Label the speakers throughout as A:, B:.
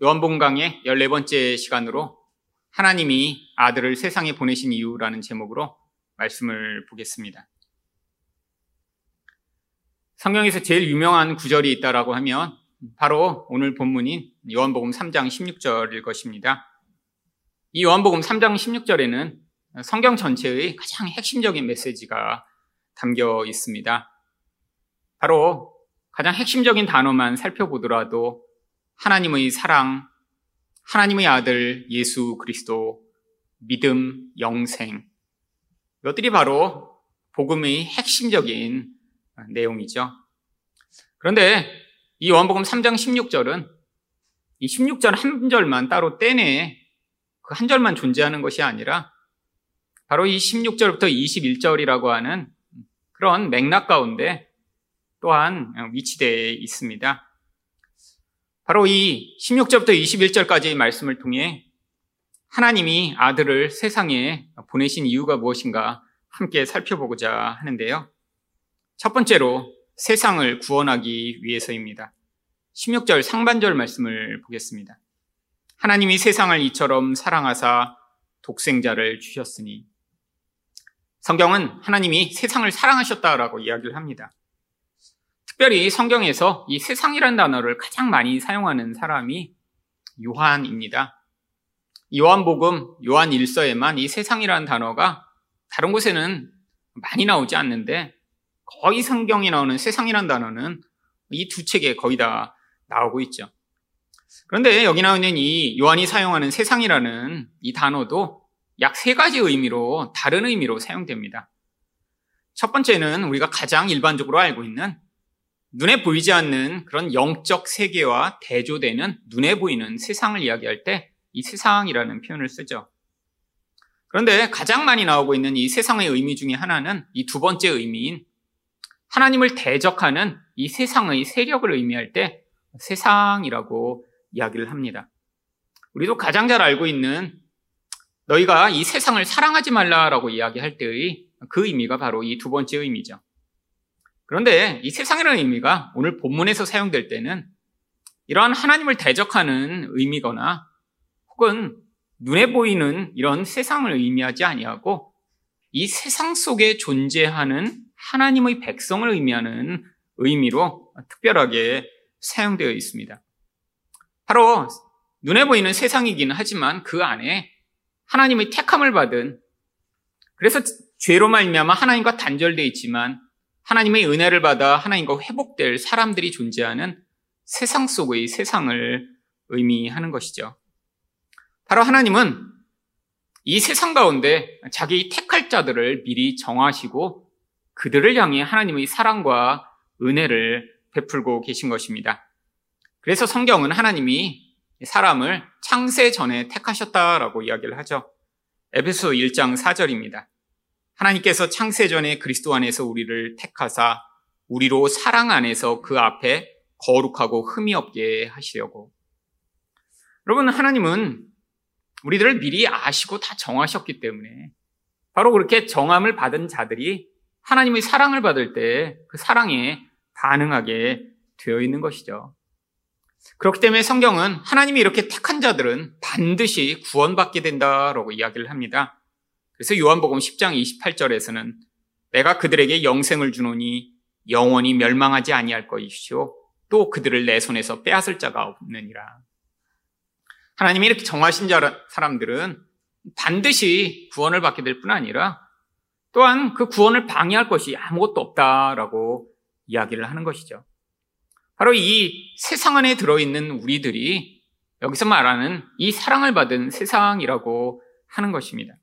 A: 요한복음 강의 14번째 시간으로 하나님이 아들을 세상에 보내신 이유라는 제목으로 말씀을 보겠습니다. 성경에서 제일 유명한 구절이 있다라고 하면 바로 오늘 본문인 요한복음 3장 16절일 것입니다. 이 요한복음 3장 16절에는 성경 전체의 가장 핵심적인 메시지가 담겨 있습니다. 바로 가장 핵심적인 단어만 살펴보더라도 하나님의 사랑, 하나님의 아들 예수 그리스도, 믿음, 영생. 이것들이 바로 복음의 핵심적인 내용이죠. 그런데 이 요한복음 3장 16절은 이 16절 한 절만 따로 떼내 그 한 절만 존재하는 것이 아니라 바로 이 16절부터 21절이라고 하는 그런 맥락 가운데 또한 위치되어 있습니다. 바로 이 16절부터 21절까지의 말씀을 통해 하나님이 아들을 세상에 보내신 이유가 무엇인가 함께 살펴보고자 하는데요. 첫 번째로 세상을 구원하기 위해서입니다. 16절 상반절 말씀을 보겠습니다. 하나님이 세상을 이처럼 사랑하사 독생자를 주셨으니 성경은 하나님이 세상을 사랑하셨다라고 이야기를 합니다. 특별히 성경에서 이 세상이라는 단어를 가장 많이 사용하는 사람이 요한입니다. 요한복음, 요한 일서에만 이 세상이라는 단어가 다른 곳에는 많이 나오지 않는데 거의 성경에 나오는 세상이라는 단어는 이 두 책에 거의 다 나오고 있죠. 그런데 여기 나오는 이 요한이 사용하는 세상이라는 이 단어도 약 세 가지 의미로 다른 의미로 사용됩니다. 첫 번째는 우리가 가장 일반적으로 알고 있는 눈에 보이지 않는 그런 영적 세계와 대조되는 눈에 보이는 세상을 이야기할 때 이 세상이라는 표현을 쓰죠. 그런데 가장 많이 나오고 있는 이 세상의 의미 중에 하나는 이 두 번째 의미인 하나님을 대적하는 이 세상의 세력을 의미할 때 세상이라고 이야기를 합니다. 우리도 가장 잘 알고 있는 너희가 이 세상을 사랑하지 말라라고 이야기할 때의 그 의미가 바로 이 두 번째 의미죠. 그런데 이 세상이라는 의미가 오늘 본문에서 사용될 때는 이러한 하나님을 대적하는 의미거나 혹은 눈에 보이는 이런 세상을 의미하지 아니하고 이 세상 속에 존재하는 하나님의 백성을 의미하는 의미로 특별하게 사용되어 있습니다. 바로 눈에 보이는 세상이기는 하지만 그 안에 하나님의 택함을 받은 그래서 죄로 말미암아 하나님과 단절되어 있지만 하나님의 은혜를 받아 하나님과 회복될 사람들이 존재하는 세상 속의 세상을 의미하는 것이죠. 바로 하나님은 이 세상 가운데 자기 택할 자들을 미리 정하시고 그들을 향해 하나님의 사랑과 은혜를 베풀고 계신 것입니다. 그래서 성경은 하나님이 사람을 창세 전에 택하셨다라고 이야기를 하죠. 에베소 1장 4절입니다. 하나님께서 창세전에 그리스도 안에서 우리를 택하사 우리로 사랑 안에서 그 앞에 거룩하고 흠이 없게 하시려고. 여러분, 하나님은 우리들을 미리 아시고 다 정하셨기 때문에 바로 그렇게 정함을 받은 자들이 하나님의 사랑을 받을 때 그 사랑에 반응하게 되어 있는 것이죠. 그렇기 때문에 성경은 하나님이 이렇게 택한 자들은 반드시 구원받게 된다라고 이야기를 합니다. 그래서 요한복음 10장 28절에서는 내가 그들에게 영생을 주노니 영원히 멸망하지 아니할 것이시오. 또 그들을 내 손에서 빼앗을 자가 없느니라. 하나님이 이렇게 정하신 사람들은 반드시 구원을 받게 될 뿐 아니라 또한 그 구원을 방해할 것이 아무것도 없다라고 이야기를 하는 것이죠. 바로 이 세상 안에 들어있는 우리들이 여기서 말하는 이 사랑을 받은 세상이라고 하는 것입니다.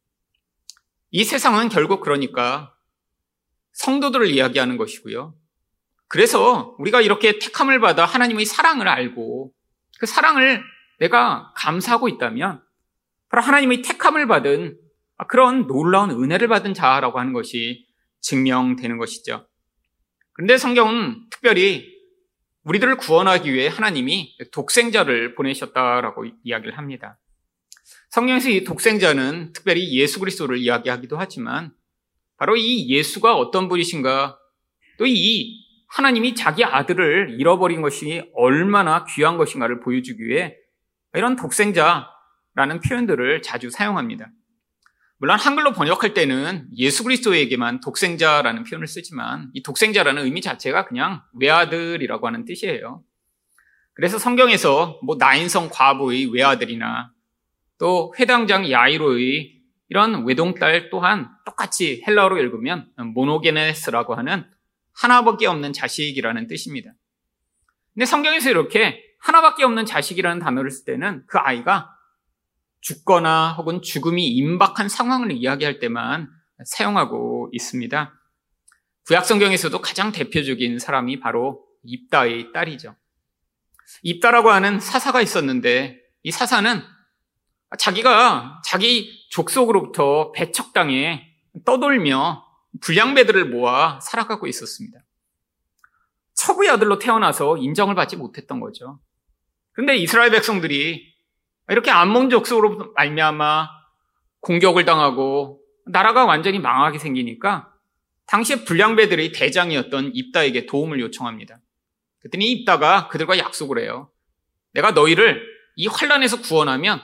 A: 이 세상은 결국 그러니까 성도들을 이야기하는 것이고요. 그래서 우리가 이렇게 택함을 받아 하나님의 사랑을 알고 그 사랑을 내가 감사하고 있다면 바로 하나님의 택함을 받은 그런 놀라운 은혜를 받은 자라고 하는 것이 증명되는 것이죠. 그런데 성경은 특별히 우리들을 구원하기 위해 하나님이 독생자를 보내셨다라고 이야기를 합니다. 성경에서 이 독생자는 특별히 예수 그리스도를 이야기하기도 하지만 바로 이 예수가 어떤 분이신가 또 이 하나님이 자기 아들을 잃어버린 것이 얼마나 귀한 것인가를 보여주기 위해 이런 독생자라는 표현들을 자주 사용합니다. 물론 한글로 번역할 때는 예수 그리스도에게만 독생자라는 표현을 쓰지만 이 독생자라는 의미 자체가 그냥 외아들이라고 하는 뜻이에요. 그래서 성경에서 뭐 나인성 과부의 외아들이나 또 회당장 야이로의 이런 외동딸 또한 똑같이 헬라어로 읽으면 모노게네스라고 하는 하나밖에 없는 자식이라는 뜻입니다. 근데 성경에서 이렇게 하나밖에 없는 자식이라는 단어를 쓸 때는 그 아이가 죽거나 혹은 죽음이 임박한 상황을 이야기할 때만 사용하고 있습니다. 구약 성경에서도 가장 대표적인 사람이 바로 입다의 딸이죠. 입다라고 하는 사사가 있었는데 이 사사는 자기가 자기 족속으로부터 배척당해 떠돌며 불량배들을 모아 살아가고 있었습니다. 처부의 아들로 태어나서 인정을 받지 못했던 거죠. 그런데 이스라엘 백성들이 이렇게 암몬 족속으로 말미암아 공격을 당하고 나라가 완전히 망하게 생기니까 당시에 불량배들의 대장이었던 입다에게 도움을 요청합니다. 그랬더니 입다가 그들과 약속을 해요. 내가 너희를 이 환란에서 구원하면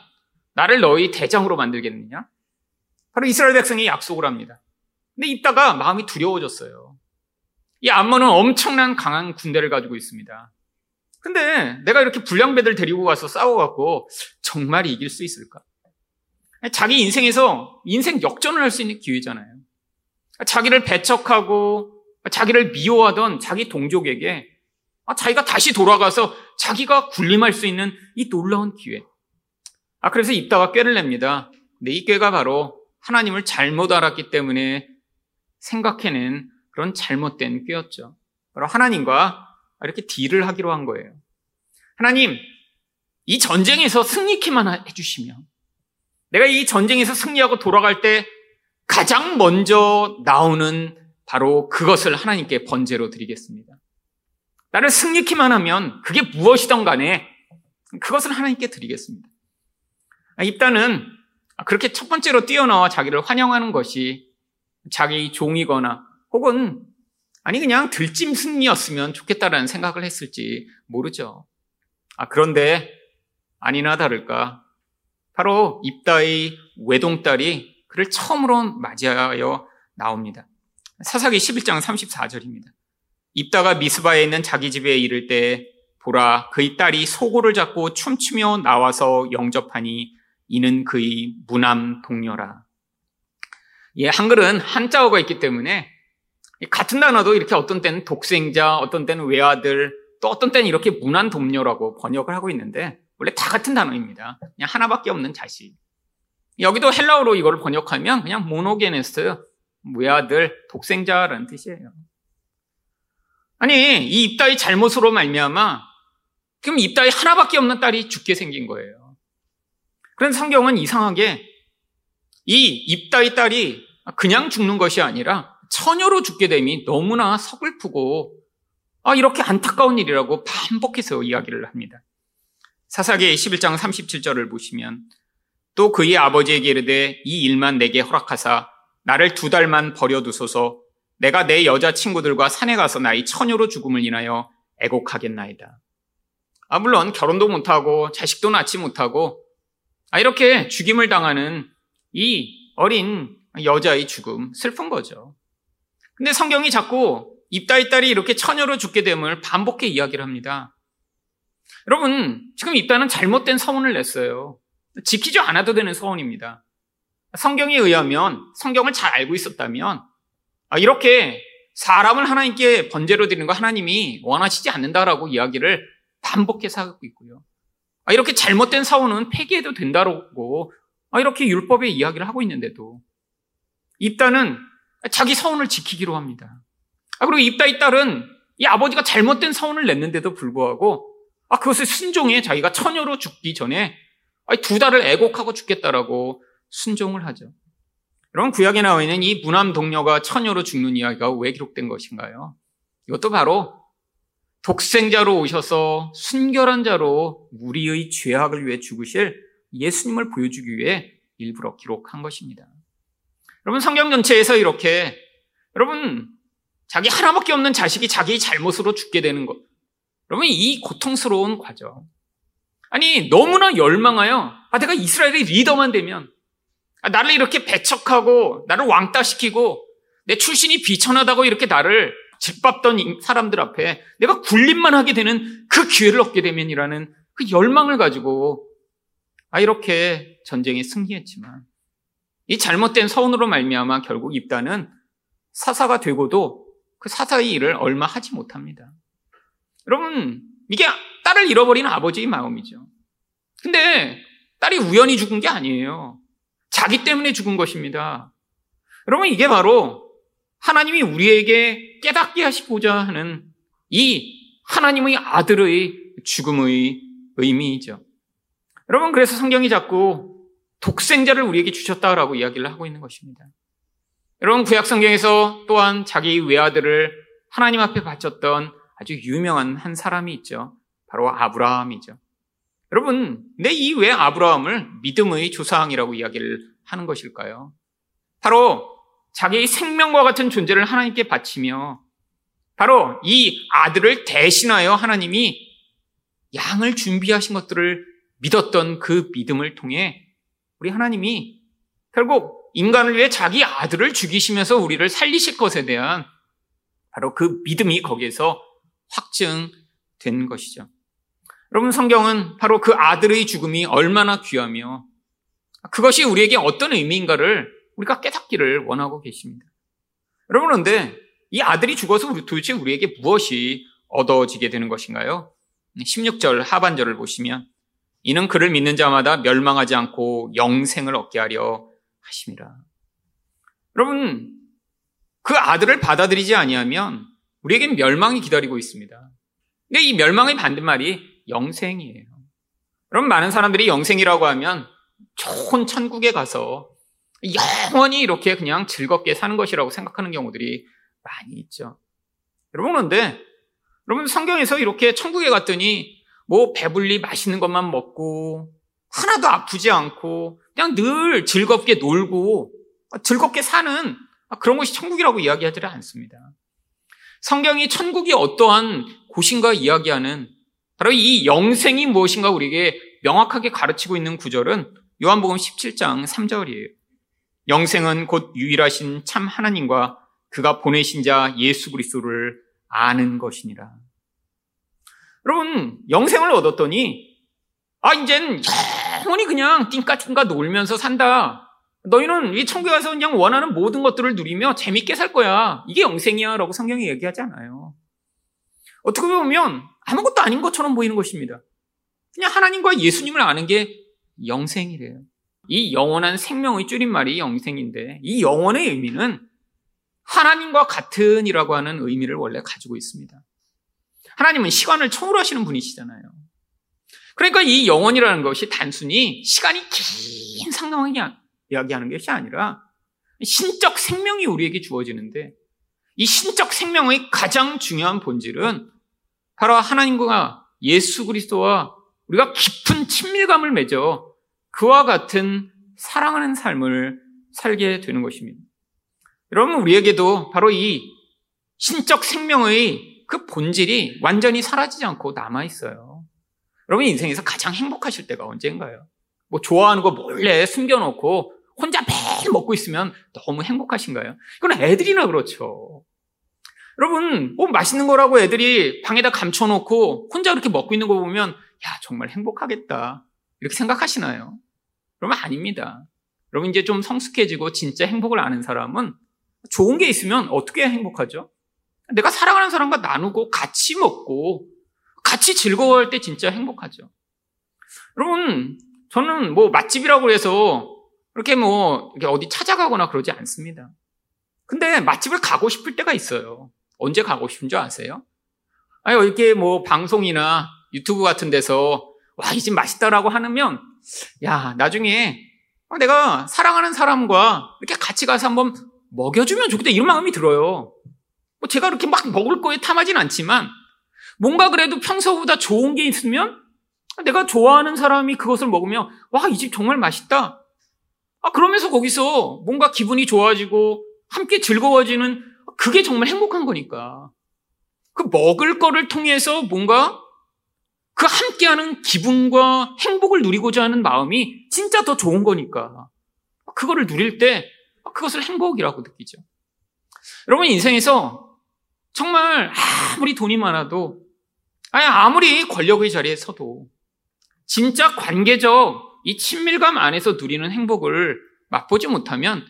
A: 나를 너희 대장으로 만들겠느냐? 바로 이스라엘 백성이 약속을 합니다. 근데 입다가 마음이 두려워졌어요. 이 암몬은 엄청난 강한 군대를 가지고 있습니다. 근데 내가 이렇게 불량배들 데리고 가서 싸워갖고 정말 이길 수 있을까? 자기 인생에서 인생 역전을 할 수 있는 기회잖아요. 자기를 배척하고 자기를 미워하던 자기 동족에게 자기가 다시 돌아가서 자기가 군림할 수 있는 이 놀라운 기회. 아, 그래서 입다가 꾀를 냅니다. 근데 이 꾀가 바로 하나님을 잘못 알았기 때문에 생각해낸 그런 잘못된 꾀였죠. 바로 하나님과 이렇게 딜을 하기로 한 거예요. 하나님, 이 전쟁에서 승리키만 해주시면 내가 이 전쟁에서 승리하고 돌아갈 때 가장 먼저 나오는 바로 그것을 하나님께 번제로 드리겠습니다. 나를 승리키만 하면 그게 무엇이든 간에 그것을 하나님께 드리겠습니다. 입단은 그렇게 첫 번째로 뛰어나와 자기를 환영하는 것이 자기 종이거나 혹은 아니 그냥 들짐 승리였으면 좋겠다라는 생각을 했을지 모르죠. 아 그런데 아니나 다를까 바로 입다의 외동딸이 그를 처음으로 맞이하여 나옵니다. 사사기 11장 34절입니다. 입다가 미스바에 있는 자기 집에 이를 때 보라 그의 딸이 소고를 잡고 춤추며 나와서 영접하니 이는 그의 무남 동료라. 예, 한글은 한자어가 있기 때문에 같은 단어도 이렇게 어떤 때는 독생자, 어떤 때는 외아들, 또 어떤 때는 이렇게 무난 동료라고 번역을 하고 있는데 원래 다 같은 단어입니다. 그냥 하나밖에 없는 자식. 여기도 헬라어로 이걸 번역하면 그냥 모노게네스, 외아들, 독생자라는 뜻이에요. 아니, 이 입다의 잘못으로 말미암아 그럼 입다의 하나밖에 없는 딸이 죽게 생긴 거예요. 그런 성경은 이상하게 이 입다의 딸이 그냥 죽는 것이 아니라 처녀로 죽게 됨이 너무나 서글프고 아, 이렇게 안타까운 일이라고 반복해서 이야기를 합니다. 사사기 11장 37절을 보시면 또 그의 아버지에게 이르되 이 일만 내게 허락하사 나를 두 달만 버려두소서 내가 내 여자 친구들과 산에 가서 나의 처녀로 죽음을 인하여 애곡하겠나이다. 아, 물론 결혼도 못하고 자식도 낳지 못하고 아, 이렇게 죽임을 당하는 이 어린 여자의 죽음, 슬픈 거죠. 근데 성경이 자꾸 입다의 딸이 이렇게 처녀로 죽게 됨을 반복해 이야기를 합니다. 여러분, 지금 입다는 잘못된 서원을 냈어요. 지키지 않아도 되는 서원입니다. 성경에 의하면, 성경을 잘 알고 있었다면, 아, 이렇게 사람을 하나님께 번제로 드리는 거 하나님이 원하시지 않는다라고 이야기를 반복해서 하고 있고요. 아, 이렇게 잘못된 사원은 폐기해도 된다고 아, 이렇게 율법에 이야기를 하고 있는데도 입다는 자기 사원을 지키기로 합니다. 아, 그리고 입다의 딸은 이 아버지가 잘못된 사원을 냈는데도 불구하고 아, 그것을 순종해 자기가 처녀로 죽기 전에 두 달을 애곡하고 죽겠다라고 순종을 하죠. 여러분 구약에 나와 있는 이 무남 동료가 처녀로 죽는 이야기가 왜 기록된 것인가요? 이것도 바로 독생자로 오셔서 순결한 자로 우리의 죄악을 위해 죽으실 예수님을 보여주기 위해 일부러 기록한 것입니다. 여러분 성경 전체에서 이렇게 여러분 자기 하나밖에 없는 자식이 자기 잘못으로 죽게 되는 것. 여러분 이 고통스러운 과정. 아니, 너무나 열망하여, 아, 내가 이스라엘의 리더만 되면, 아, 나를 이렇게 배척하고, 나를 왕따시키고, 내 출신이 비천하다고 이렇게 나를 짓밟던 사람들 앞에 내가 군림만 하게 되는 그 기회를 얻게 되면이라는 그 열망을 가지고, 아, 이렇게 전쟁에 승리했지만, 이 잘못된 서운으로 말미암아 결국 입단은 사사가 되고도 그 사사의 일을 얼마 하지 못합니다. 여러분, 이게 딸을 잃어버린 아버지의 마음이죠. 근데 딸이 우연히 죽은 게 아니에요. 자기 때문에 죽은 것입니다. 여러분, 이게 바로 하나님이 우리에게 깨닫게 하시고자 하는 이 하나님의 아들의 죽음의 의미이죠. 여러분, 그래서 성경이 자꾸 독생자를 우리에게 주셨다라고 이야기를 하고 있는 것입니다. 여러분, 구약성경에서 또한 자기 외아들을 하나님 앞에 바쳤던 아주 유명한 한 사람이 있죠. 바로 아브라함이죠. 여러분, 내 이 왜 아브라함을 믿음의 조상이라고 이야기를 하는 것일까요? 바로 자기의 생명과 같은 존재를 하나님께 바치며 바로 이 아들을 대신하여 하나님이 양을 준비하신 것들을 믿었던 그 믿음을 통해 우리 하나님이 결국 인간을 위해 자기 아들을 죽이시면서 우리를 살리실 것에 대한 바로 그 믿음이 거기에서 확증된 것이죠. 여러분 성경은 바로 그 아들의 죽음이 얼마나 귀하며 그것이 우리에게 어떤 의미인가를 우리가 깨닫기를 원하고 계십니다. 여러분 그런데 이 아들이 죽어서 도대체 우리에게 무엇이 얻어지게 되는 것인가요? 16절 하반절을 보시면 이는 그를 믿는 자마다 멸망하지 않고 영생을 얻게 하려 하심이라. 여러분 그 아들을 받아들이지 아니하면 우리에겐 멸망이 기다리고 있습니다. 근데 이 멸망의 반대말이 영생이에요. 여러분 많은 사람들이 영생이라고 하면 좋은 천국에 가서 영원히 이렇게 그냥 즐겁게 사는 것이라고 생각하는 경우들이 많이 있죠. 여러분 그런데 여러분 성경에서 이렇게 천국에 갔더니 뭐 배불리 맛있는 것만 먹고 하나도 아프지 않고 그냥 늘 즐겁게 놀고 즐겁게 사는 그런 것이 천국이라고 이야기하지 않습니다. 성경이 천국이 어떠한 곳인가 이야기하는 바로 이 영생이 무엇인가 우리에게 명확하게 가르치고 있는 구절은 요한복음 17장 3절이에요. 영생은 곧 유일하신 참 하나님과 그가 보내신 자 예수 그리스도를 아는 것이니라. 여러분, 영생을 얻었더니 아 이젠 영원히 그냥 띵까띵까 놀면서 산다. 너희는 이 천국에 가서 그냥 원하는 모든 것들을 누리며 재밌게 살 거야. 이게 영생이야. 라고 성경이 얘기하지 않아요. 어떻게 보면 아무것도 아닌 것처럼 보이는 것입니다. 그냥 하나님과 예수님을 아는 게 영생이래요. 이 영원한 생명의 줄임말이 영생인데 이 영원의 의미는 하나님과 같은이라고 하는 의미를 원래 가지고 있습니다. 하나님은 시간을 초월하시는 분이시잖아요. 그러니까 이 영원이라는 것이 단순히 시간이 긴 상당하게 이야기하는 것이 아니라 신적 생명이 우리에게 주어지는데 이 신적 생명의 가장 중요한 본질은 바로 하나님과 예수 그리스도와 우리가 깊은 친밀감을 맺어 그와 같은 사랑하는 삶을 살게 되는 것입니다. 여러분, 우리에게도 바로 이 신적 생명의 그 본질이 완전히 사라지지 않고 남아 있어요. 여러분 인생에서 가장 행복하실 때가 언젠가요? 뭐 좋아하는 거 몰래 숨겨놓고 혼자 매일 먹고 있으면 너무 행복하신가요? 이건 애들이나 그렇죠. 여러분, 뭐 맛있는 거라고 애들이 방에다 감춰놓고 혼자 그렇게 먹고 있는 거 보면, 야, 정말 행복하겠다. 이렇게 생각하시나요? 그러면 아닙니다. 여러분, 이제 좀 성숙해지고 진짜 행복을 아는 사람은 좋은 게 있으면 어떻게 행복하죠? 내가 사랑하는 사람과 나누고 같이 먹고 같이 즐거워할 때 진짜 행복하죠. 여러분, 저는 뭐 맛집이라고 해서 그렇게 뭐 어디 찾아가거나 그러지 않습니다. 근데 맛집을 가고 싶을 때가 있어요. 언제 가고 싶은 줄 아세요? 아, 이렇게 뭐 방송이나 유튜브 같은 데서 와, 이 집 맛있다라고 하면 야, 나중에 내가 사랑하는 사람과 이렇게 같이 가서 한번 먹여주면 좋겠다 이런 마음이 들어요. 뭐 제가 그렇게 막 먹을 거에 탐하진 않지만 뭔가 그래도 평소보다 좋은 게 있으면 내가 좋아하는 사람이 그것을 먹으면 와, 이 집 정말 맛있다. 아, 그러면서 거기서 뭔가 기분이 좋아지고 함께 즐거워지는 그게 정말 행복한 거니까. 그 먹을 거를 통해서 뭔가 그 함께하는 기분과 행복을 누리고자 하는 마음이 진짜 더 좋은 거니까. 그거를 누릴 때 그것을 행복이라고 느끼죠. 여러분 인생에서 정말 아무리 돈이 많아도 아니 아무리 권력의 자리에 서도 진짜 관계적 이 친밀감 안에서 누리는 행복을 맛보지 못하면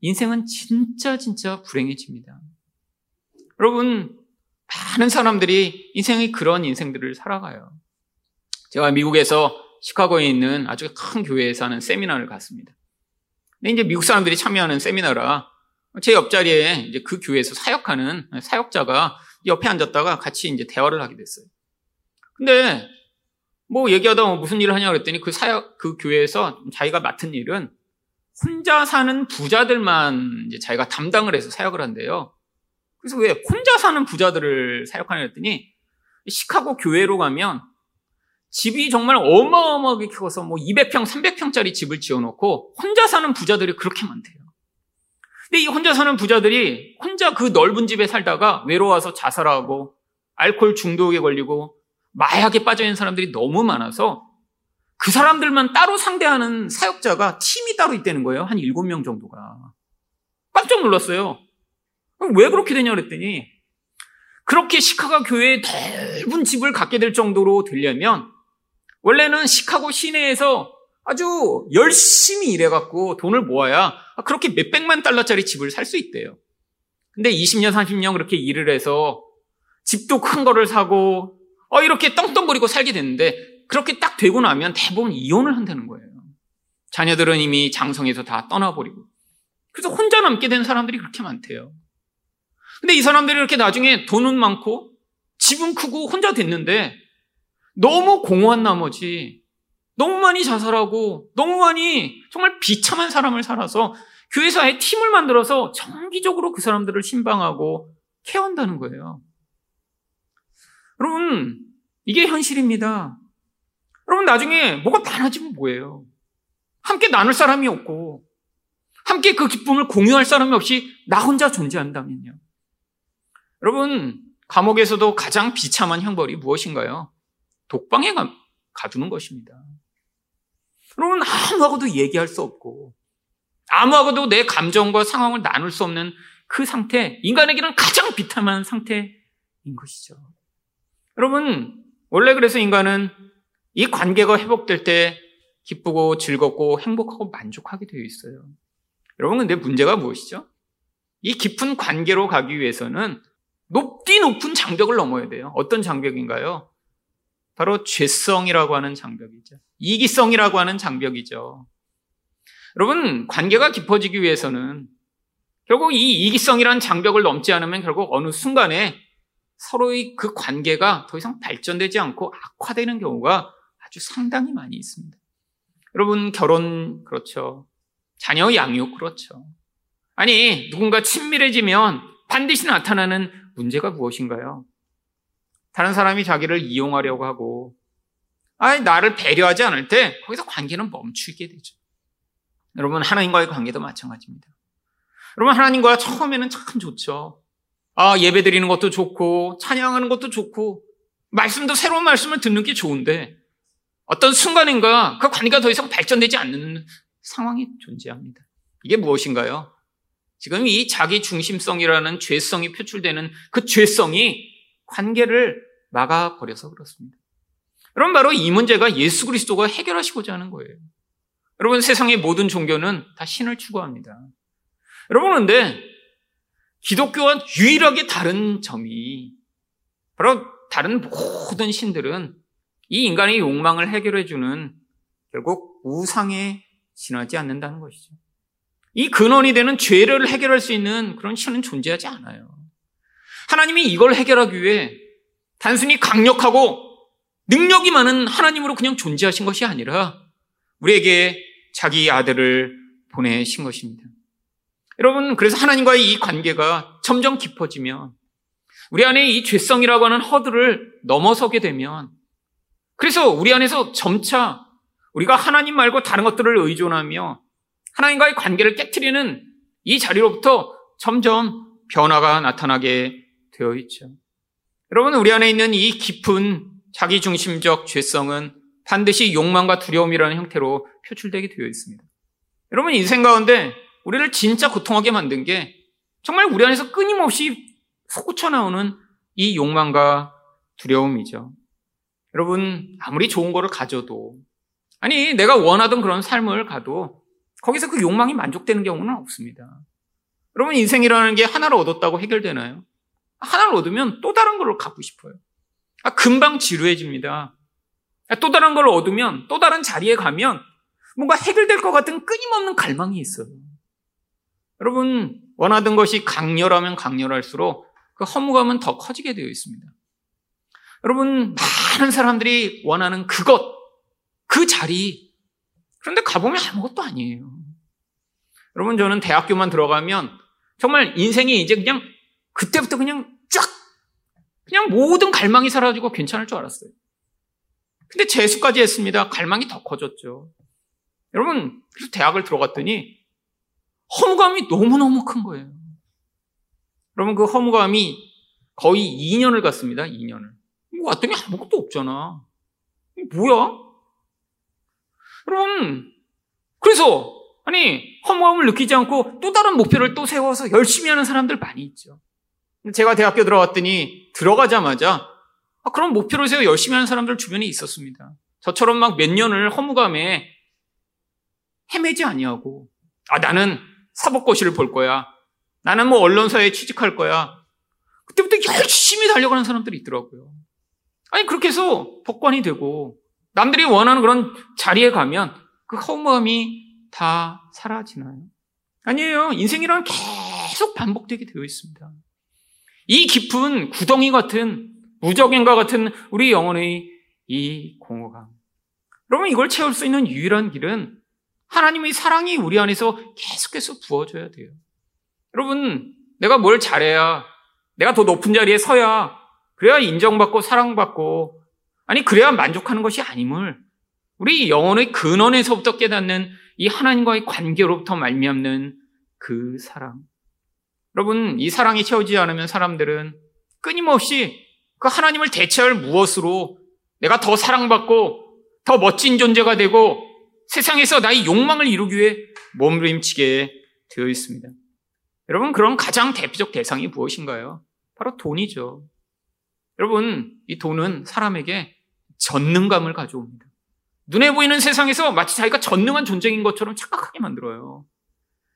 A: 인생은 진짜 진짜 불행해집니다. 여러분 많은 사람들이 인생의 그런 인생들을 살아가요. 제가 미국에서 시카고에 있는 아주 큰 교회에서 하는 세미나를 갔습니다. 근데 이제 미국 사람들이 참여하는 세미나라 제 옆자리에 이제 그 교회에서 사역하는 사역자가 옆에 앉았다가 같이 이제 대화를 하게 됐어요. 근데 뭐 얘기하다 뭐 무슨 일을 하냐 그랬더니 그 사역 그 교회에서 자기가 맡은 일은 혼자 사는 부자들만 이제 자기가 담당을 해서 사역을 한대요. 그래서 왜 혼자 사는 부자들을 사역하냐 그랬더니 시카고 교회로 가면 집이 정말 어마어마하게 커서 뭐 200평, 300평짜리 집을 지어놓고 혼자 사는 부자들이 그렇게 많대요. 근데 이 혼자 사는 부자들이 혼자 그 넓은 집에 살다가 외로워서 자살하고 알코올 중독에 걸리고 마약에 빠져 있는 사람들이 너무 많아서 그 사람들만 따로 상대하는 사역자가 팀이 따로 있다는 거예요. 한 7명 정도가. 깜짝 놀랐어요. 왜 그렇게 되냐 그랬더니 그렇게 시카고 교회에 넓은 집을 갖게 될 정도로 되려면 원래는 시카고 시내에서 아주 열심히 일해갖고 돈을 모아야 그렇게 몇백만 달러짜리 집을 살 수 있대요. 근데 20년, 30년 그렇게 일을 해서 집도 큰 거를 사고 어, 이렇게 떵떵거리고 살게 됐는데 그렇게 딱 되고 나면 대부분 이혼을 한다는 거예요. 자녀들은 이미 장성에서 다 떠나버리고. 그래서 혼자 남게 된 사람들이 그렇게 많대요. 근데 이 사람들이 이렇게 나중에 돈은 많고 집은 크고 혼자 됐는데 너무 공허한 나머지 너무 많이 자살하고 너무 많이 정말 비참한 사람을 살아서 교회에서 아예 팀을 만들어서 정기적으로 그 사람들을 신방하고 케어한다는 거예요. 여러분, 이게 현실입니다. 여러분, 나중에 뭐가 많아지면 뭐예요? 함께 나눌 사람이 없고, 함께 그 기쁨을 공유할 사람이 없이 나 혼자 존재한다면요. 여러분, 감옥에서도 가장 비참한 형벌이 무엇인가요? 독방에 가, 가두는 것입니다. 여러분, 아무하고도 얘기할 수 없고, 아무하고도 내 감정과 상황을 나눌 수 없는 그 상태, 인간에게는 가장 비참한 상태인 것이죠. 여러분, 원래 그래서 인간은 이 관계가 회복될 때 기쁘고 즐겁고 행복하고 만족하게 되어 있어요. 여러분, 근데 문제가 무엇이죠? 이 깊은 관계로 가기 위해서는 높디 높은 장벽을 넘어야 돼요. 어떤 장벽인가요? 바로 죄성이라고 하는 장벽이죠. 이기성이라고 하는 장벽이죠. 여러분, 관계가 깊어지기 위해서는 결국 이 이기성이라는 장벽을 넘지 않으면 결국 어느 순간에 서로의 그 관계가 더 이상 발전되지 않고 악화되는 경우가 아주 상당히 많이 있습니다. 여러분, 결혼, 그렇죠. 자녀 양육, 그렇죠. 아니, 누군가 친밀해지면 반드시 나타나는 문제가 무엇인가요? 다른 사람이 자기를 이용하려고 하고, 아니, 나를 배려하지 않을 때, 거기서 관계는 멈추게 되죠. 여러분, 하나님과의 관계도 마찬가지입니다. 여러분, 하나님과 처음에는 참 좋죠. 아, 예배 드리는 것도 좋고, 찬양하는 것도 좋고, 말씀도 새로운 말씀을 듣는 게 좋은데, 어떤 순간인가 그 관계가 더 이상 발전되지 않는 상황이 존재합니다. 이게 무엇인가요? 지금 이 자기 중심성이라는 죄성이 표출되는 그 죄성이 관계를 막아버려서 그렇습니다. 여러분, 바로 이 문제가 예수 그리스도가 해결하시고자 하는 거예요. 여러분, 세상의 모든 종교는 다 신을 추구합니다. 여러분, 그런데 기독교와 유일하게 다른 점이 바로 다른 모든 신들은 이 인간의 욕망을 해결해주는 결국 우상에 지나지 않는다는 것이죠. 이 근원이 되는 죄를 해결할 수 있는 그런 신은 존재하지 않아요. 하나님이 이걸 해결하기 위해 단순히 강력하고 능력이 많은 하나님으로 그냥 존재하신 것이 아니라 우리에게 자기 아들을 보내신 것입니다. 여러분, 그래서 하나님과의 이 관계가 점점 깊어지면 우리 안에 이 죄성이라고 하는 허들을 넘어서게 되면 그래서 우리 안에서 점차 우리가 하나님 말고 다른 것들을 의존하며 하나님과의 관계를 깨뜨리는 이 자리로부터 점점 변화가 나타나게 되어 있죠. 여러분, 우리 안에 있는 이 깊은 자기 중심적 죄성은 반드시 욕망과 두려움이라는 형태로 표출되게 되어 있습니다. 여러분 인생 가운데 우리를 진짜 고통하게 만든 게 정말 우리 안에서 끊임없이 솟구쳐 나오는 이 욕망과 두려움이죠. 여러분 아무리 좋은 거를 가져도 아니 내가 원하던 그런 삶을 가도 거기서 그 욕망이 만족되는 경우는 없습니다. 여러분 인생이라는 게 하나를 얻었다고 해결되나요? 하나를 얻으면 또 다른 걸로 갖고 싶어요. 아, 금방 지루해집니다. 아, 또 다른 걸 얻으면 또 다른 자리에 가면 뭔가 해결될 것 같은 끊임없는 갈망이 있어요. 여러분 원하던 것이 강렬하면 강렬할수록 그 허무감은 더 커지게 되어 있습니다. 여러분 많은 사람들이 원하는 그것, 그 자리 그런데 가보면 아무것도 아니에요. 여러분 저는 대학교만 들어가면 정말 인생이 이제 그냥 그때부터 그냥 쫙 그냥 모든 갈망이 사라지고 괜찮을 줄 알았어요. 근데 재수까지 했습니다. 갈망이 더 커졌죠. 여러분 그래서 대학을 들어갔더니 허무감이 너무너무 큰 거예요. 여러분 그 허무감이 거의 2년을 갔습니다. 2년을. 왔더니 아무것도 없잖아. 뭐야? 여러분 그래서 아니 허무함을 느끼지 않고 또 다른 목표를 또 세워서 열심히 하는 사람들 많이 있죠. 제가 대학교 들어갔더니 들어가자마자 아, 그런 목표를 세워 열심히 하는 사람들 주변에 있었습니다. 저처럼 막 몇 년을 허무감에 헤매지 아니하고 아 나는 사법고시를 볼 거야. 나는 뭐 언론사에 취직할 거야. 그때부터 열심히 달려가는 사람들이 있더라고요. 아니 그렇게 해서 법관이 되고 남들이 원하는 그런 자리에 가면 그 허무함이 다 사라지나요? 아니에요. 인생이란 계속 반복되게 되어 있습니다. 이 깊은 구덩이 같은 무적인과 같은 우리 영혼의 이 공허감. 여러분 이걸 채울 수 있는 유일한 길은 하나님의 사랑이 우리 안에서 계속해서 부어줘야 돼요. 여러분 내가 뭘 잘해야 내가 더 높은 자리에 서야 그래야 인정받고 사랑받고 아니 그래야 만족하는 것이 아님을 우리 영혼의 근원에서부터 깨닫는 이 하나님과의 관계로부터 말미암는 그 사랑. 여러분, 이 사랑이 채워지지 않으면 사람들은 끊임없이 그 하나님을 대체할 무엇으로 내가 더 사랑받고 더 멋진 존재가 되고 세상에서 나의 욕망을 이루기 위해 몸부림치게 되어 있습니다. 여러분, 그런 가장 대표적 대상이 무엇인가요? 바로 돈이죠. 여러분, 이 돈은 사람에게 전능감을 가져옵니다. 눈에 보이는 세상에서 마치 자기가 전능한 존재인 것처럼 착각하게 만들어요.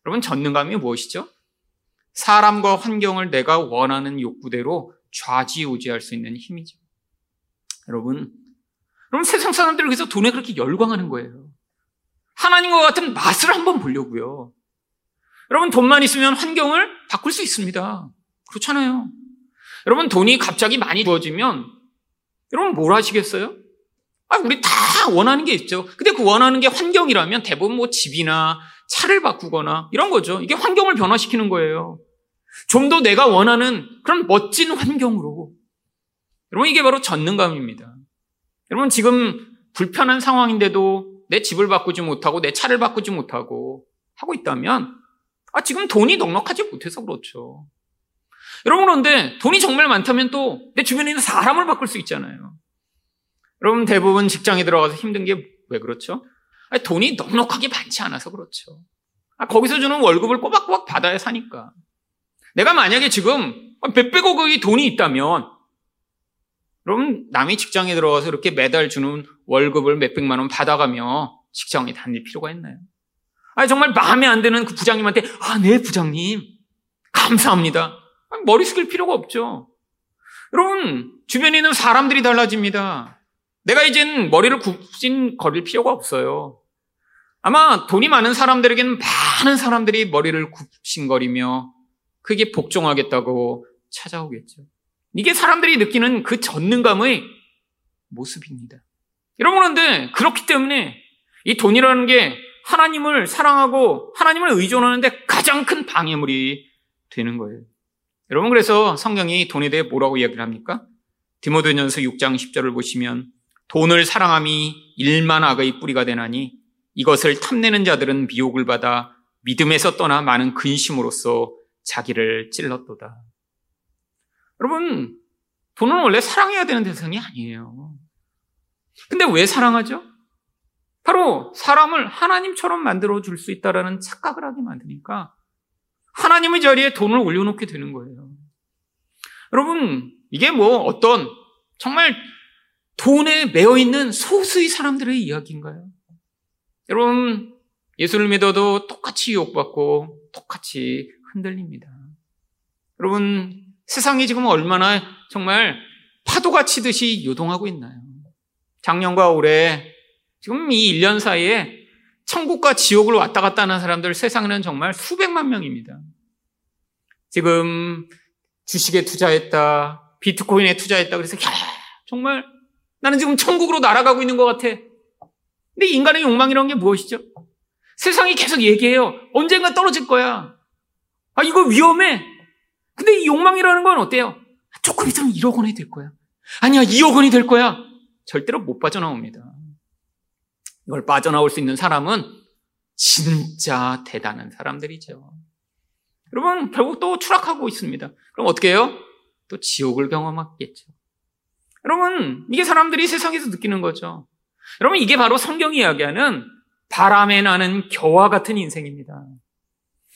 A: 여러분, 전능감이 무엇이죠? 사람과 환경을 내가 원하는 욕구대로 좌지우지할 수 있는 힘이죠. 여러분, 여러분 세상 사람들을 위해서 돈에 그렇게 열광하는 거예요. 하나님과 같은 맛을 한번 보려고요. 여러분 돈만 있으면 환경을 바꿀 수 있습니다. 그렇잖아요. 여러분 돈이 갑자기 많이 부어지면 여러분 뭘 하시겠어요? 아, 우리 다 원하는 게 있죠. 근데 그 원하는 게 환경이라면 대부분 뭐 집이나 차를 바꾸거나 이런 거죠. 이게 환경을 변화시키는 거예요. 좀 더 내가 원하는 그런 멋진 환경으로. 여러분, 이게 바로 전능감입니다. 여러분, 지금 불편한 상황인데도 내 집을 바꾸지 못하고 내 차를 바꾸지 못하고 하고 있다면, 아, 지금 돈이 넉넉하지 못해서 그렇죠. 여러분, 그런데 돈이 정말 많다면 또 내 주변에 있는 사람을 바꿀 수 있잖아요. 여러분 대부분 직장에 들어가서 힘든 게 왜 그렇죠? 아니, 돈이 넉넉하게 많지 않아서 그렇죠. 아, 거기서 주는 월급을 꼬박꼬박 받아야 사니까. 내가 만약에 지금 몇백억의 돈이 있다면, 그럼 남이 직장에 들어가서 이렇게 매달 주는 월급을 몇백만 원 받아가며 직장에 다닐 필요가 있나요? 아니, 정말 마음에 안 드는 그 부장님한테, 아, 네, 부장님. 감사합니다. 머리 숙일 필요가 없죠. 여러분, 주변에 있는 사람들이 달라집니다. 내가 이젠 머리를 굽신 거릴 필요가 없어요. 아마 돈이 많은 사람들에게는 많은 사람들이 머리를 굽신거리며 그게 복종하겠다고 찾아오겠죠. 이게 사람들이 느끼는 그 전능감의 모습입니다. 여러분, 그런데 그렇기 때문에 이 돈이라는 게 하나님을 사랑하고 하나님을 의존하는데 가장 큰 방해물이 되는 거예요. 여러분, 그래서 성경이 돈에 대해 뭐라고 이야기를 합니까? 디모데전서 6장 10절을 보시면 돈을 사랑함이 일만 악의 뿌리가 되나니 이것을 탐내는 자들은 미혹을 받아 믿음에서 떠나 많은 근심으로써 자기를 찔렀도다. 여러분, 돈은 원래 사랑해야 되는 대상이 아니에요. 근데 왜 사랑하죠? 바로 사람을 하나님처럼 만들어 줄 수 있다라는 착각을 하게 만드니까 하나님의 자리에 돈을 올려놓게 되는 거예요. 여러분, 이게 뭐 어떤 정말 돈에 매여 있는 소수의 사람들의 이야기인가요? 여러분, 예수를 믿어도 똑같이 유혹받고 똑같이 흔들립니다. 여러분, 세상이 지금 얼마나 정말 파도가 치듯이 요동하고 있나요? 작년과 올해 지금 이 1년 사이에 천국과 지옥을 왔다 갔다 하는 사람들 세상에는 정말 수백만 명입니다. 지금 주식에 투자했다, 비트코인에 투자했다 그래서 야, 정말 나는 지금 천국으로 날아가고 있는 것 같아. 근데 인간의 욕망이라는 게 무엇이죠? 세상이 계속 얘기해요. 언젠가 떨어질 거야. 아, 이거 위험해. 근데 이 욕망이라는 건 어때요? 조금 있으면 1억 원이 될 거야. 아니야, 2억 원이 될 거야. 절대로 못 빠져나옵니다. 이걸 빠져나올 수 있는 사람은 진짜 대단한 사람들이죠. 여러분, 결국 또 추락하고 있습니다. 그럼 어떻게 해요? 또 지옥을 경험하겠죠. 여러분, 이게 사람들이 세상에서 느끼는 거죠. 여러분, 이게 바로 성경이 이야기하는 바람에 나는 겨와 같은 인생입니다.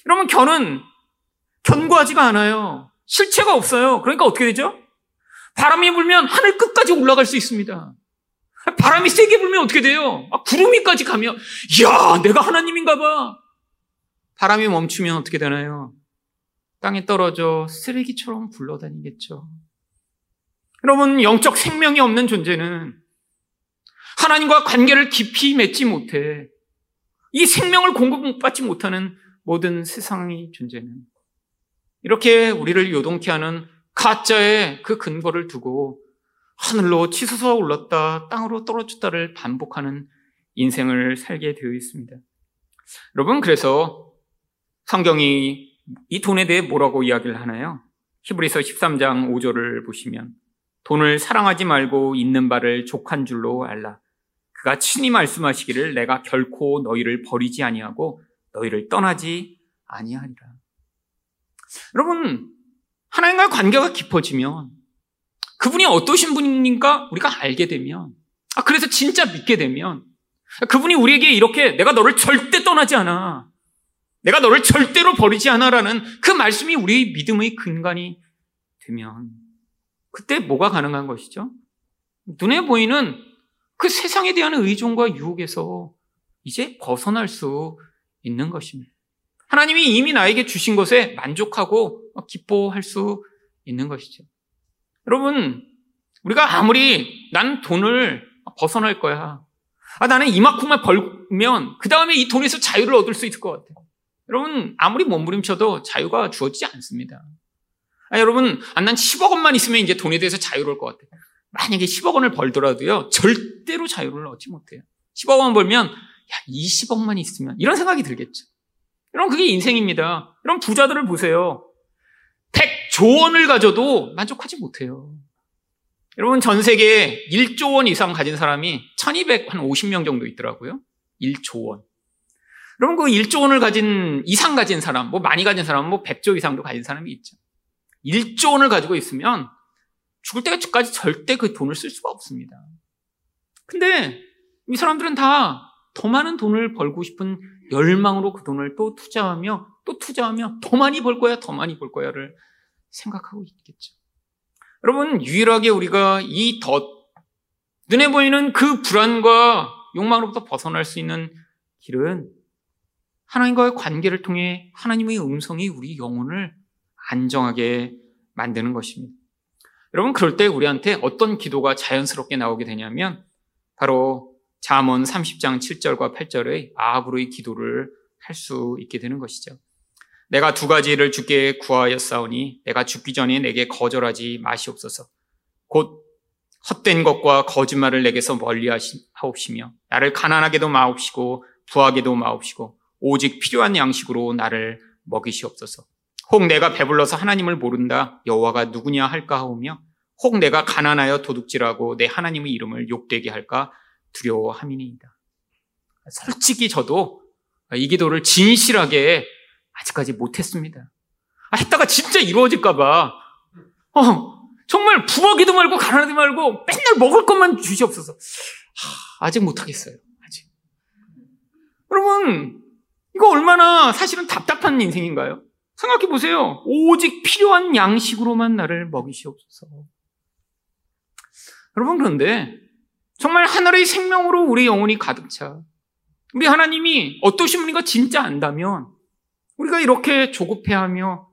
A: 여러분, 겨는 견고하지가 않아요. 실체가 없어요. 그러니까 어떻게 되죠? 바람이 불면 하늘 끝까지 올라갈 수 있습니다. 바람이 세게 불면 어떻게 돼요? 아, 구름이까지 가면, 이야, 내가 하나님인가 봐. 바람이 멈추면 어떻게 되나요? 땅에 떨어져 쓰레기처럼 굴러다니겠죠. 여러분, 영적 생명이 없는 존재는 하나님과 관계를 깊이 맺지 못해 이 생명을 공급받지 못하는 모든 세상의 존재는 이렇게 우리를 요동케 하는 가짜의 그 근거를 두고 하늘로 치솟아 올랐다 땅으로 떨어졌다를 반복하는 인생을 살게 되어 있습니다. 여러분 그래서 성경이 이 돈에 대해 뭐라고 이야기를 하나요? 히브리서 13장 5절을 보시면 돈을 사랑하지 말고 있는 바를 족한 줄로 알라. 그가 친히 말씀하시기를 내가 결코 너희를 버리지 아니하고 너희를 떠나지 아니하리라. 여러분 하나님과 관계가 깊어지면 그분이 어떠신 분인가 우리가 알게 되면 아 그래서 진짜 믿게 되면 그분이 우리에게 이렇게 내가 너를 절대 떠나지 않아. 내가 너를 절대로 버리지 않아라는 그 말씀이 우리 믿음의 근간이 되면 그때 뭐가 가능한 것이죠? 눈에 보이는 그 세상에 대한 의존과 유혹에서 이제 벗어날 수 있는 것입니다. 하나님이 이미 나에게 주신 것에 만족하고 기뻐할 수 있는 것이죠. 여러분, 우리가 아무리 난 돈을 벗어날 거야. 아, 나는 이만큼만 벌면 그 다음에 이 돈에서 자유를 얻을 수 있을 것 같아요. 여러분, 아무리 몸부림쳐도 자유가 주어지지 않습니다. 아, 여러분, 아, 난 10억 원만 있으면 이제 돈에 대해서 자유로울 것 같아요. 만약에 10억 원을 벌더라도요, 절대로 자유를 얻지 못해요. 10억 원 벌면, 야, 20억만 있으면, 이런 생각이 들겠죠. 여러분, 그게 인생입니다. 여러분, 부자들을 보세요. 100조 원을 가져도 만족하지 못해요. 여러분, 전 세계에 1조 원 이상 가진 사람이 1250명 정도 있더라고요. 1조 원. 여러분, 그 1조 원을 가진, 이상 가진 사람, 뭐 많이 가진 사람은 뭐 100조 이상도 가진 사람이 있죠. 1조 원을 가지고 있으면 죽을 때까지 절대 그 돈을 쓸 수가 없습니다. 근데 이 사람들은 다 더 많은 돈을 벌고 싶은 열망으로 그 돈을 또 투자하며 또 투자하며 더 많이 벌 거야, 더 많이 벌 거야를 생각하고 있겠죠. 여러분, 유일하게 우리가 이 덧, 눈에 보이는 그 불안과 욕망으로부터 벗어날 수 있는 길은 하나님과의 관계를 통해 하나님의 음성이 우리 영혼을 안정하게 만드는 것입니다. 여러분, 그럴 때 우리한테 어떤 기도가 자연스럽게 나오게 되냐면, 바로 잠언 30장 7절과 8절의 아합으로의 기도를 할 수 있게 되는 것이죠. 내가 두 가지를 주께 구하였사오니 내가 죽기 전에 내게 거절하지 마시옵소서. 곧 헛된 것과 거짓말을 내게서 멀리 하옵시며 나를 가난하게도 마옵시고 부하게도 마옵시고 오직 필요한 양식으로 나를 먹이시옵소서. 혹 내가 배불러서 하나님을 모른다 여호와가 누구냐 할까 하오며 혹 내가 가난하여 도둑질하고 내 하나님의 이름을 욕되게 할까 두려워함이니이다. 솔직히 저도 이 기도를 진실하게 아직까지 못했습니다. 아, 했다가 진짜 이루어질까봐. 어, 정말 부하기도 말고 가난하지 말고 맨날 먹을 것만 주시옵소서. 하, 아직 못하겠어요. 아직. 여러분, 이거 얼마나 사실은 답답한 인생인가요? 생각해 보세요. 오직 필요한 양식으로만 나를 먹이시옵소서. 여러분, 그런데 정말 하늘의 생명으로 우리 영혼이 가득 차. 우리 하나님이 어떠신 분인가 진짜 안다면 우리가 이렇게 조급해하며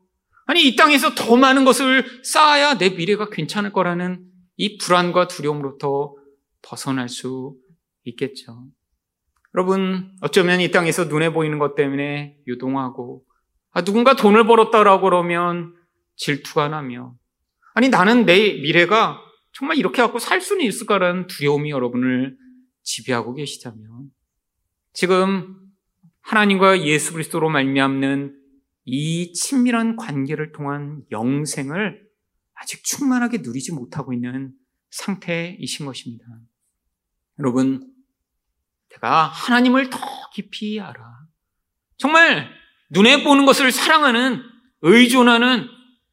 A: 아니 이 땅에서 더 많은 것을 쌓아야 내 미래가 괜찮을 거라는 이 불안과 두려움으로부터 벗어날 수 있겠죠. 여러분 어쩌면 이 땅에서 눈에 보이는 것 때문에 유동하고 아, 누군가 돈을 벌었다라고 그러면 질투가 나며 아니 나는 내 미래가 정말 이렇게 갖고 살 수는 있을까라는 두려움이 여러분을 지배하고 계시다면 지금 하나님과 예수 그리스도로 말미암는 이 친밀한 관계를 통한 영생을 아직 충만하게 누리지 못하고 있는 상태이신 것입니다. 여러분, 내가 하나님을 더 깊이 알아. 정말 눈에 보는 것을 사랑하는, 의존하는,